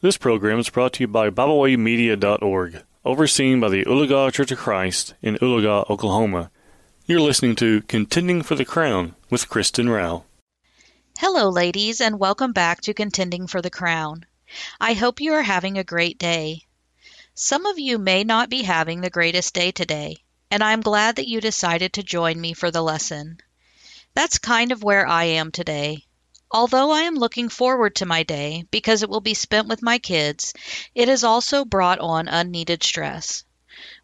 This program is brought to you by BibleWayMedia.org, overseen by the Oologah Church of Christ in Oologah, Oklahoma. You're listening to Contending for the Crown with Kristen Rao. Hello, ladies, and welcome back to Contending for the Crown. I hope you are having a great day. Some of you may not be having the greatest day today, and I'm glad that you decided to join me for the lesson. That's kind of where I am today. Although I am looking forward to my day because it will be spent with my kids, it has also brought on unneeded stress.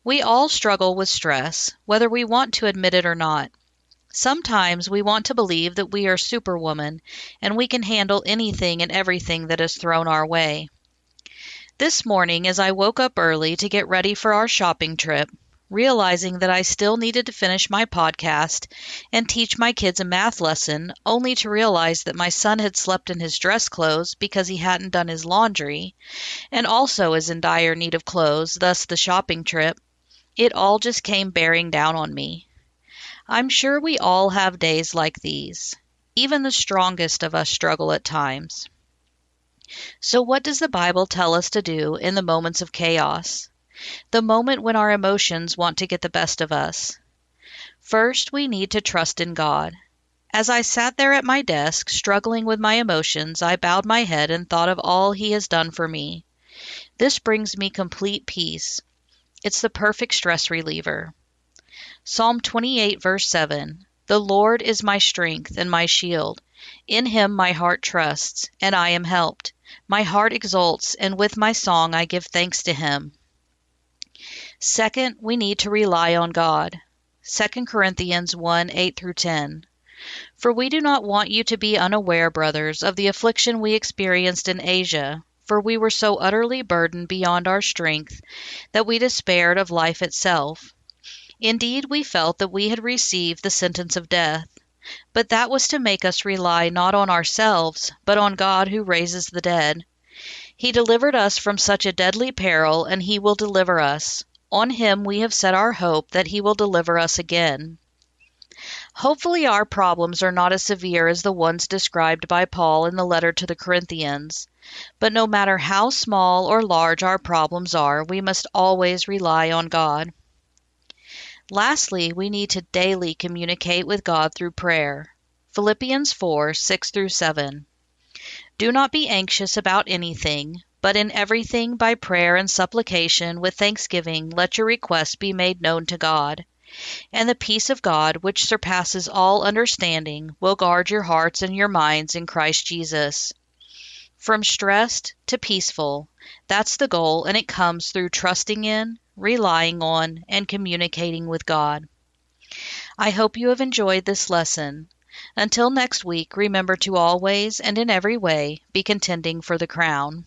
We all struggle with stress, whether we want to admit it or not. Sometimes we want to believe that we are superwoman and we can handle anything and everything that is thrown our way. This morning, as I woke up early to get ready for our shopping trip, realizing that I still needed to finish my podcast and teach my kids a math lesson, only to realize that my son had slept in his dress clothes because he hadn't done his laundry, and also is in dire need of clothes, thus the shopping trip, it all just came bearing down on me. I'm sure we all have days like these. Even the strongest of us struggle at times. So, what does the Bible tell us to do in the moments of chaos? The moment when our emotions want to get the best of us. First, we need to trust in God. As I sat there at my desk, struggling with my emotions, I bowed my head and thought of all He has done for me. This brings me complete peace. It's the perfect stress reliever. Psalm 28, verse 7 The Lord is my strength and my shield. In Him my heart trusts, and I am helped. My heart exults, and with my song I give thanks to Him. Second, we need to rely on God. 2 Corinthians 1 8 through 10. For we do not want you to be unaware, brothers, of the affliction we experienced in Asia, for we were so utterly burdened beyond our strength that we despaired of life itself. Indeed, we felt that we had received the sentence of death. But that was to make us rely not on ourselves, but on God who raises the dead. He delivered us from such a deadly peril, and He will deliver us. On him we have set our hope that he will deliver us again. Hopefully, our problems are not as severe as the ones described by Paul in the letter to the Corinthians. But no matter how small or large our problems are, we must always rely on God. Lastly, we need to daily communicate with God through prayer. Philippians 4 6 through 7. Do not be anxious about anything, but in everything by prayer and supplication with thanksgiving let your requests be made known to God. And the peace of God, which surpasses all understanding, will guard your hearts and your minds in Christ Jesus. From stressed to peaceful, that's the goal, and it comes through trusting in, relying on, and communicating with God. I hope you have enjoyed this lesson. Until next week, remember to always and in every way be contending for the crown.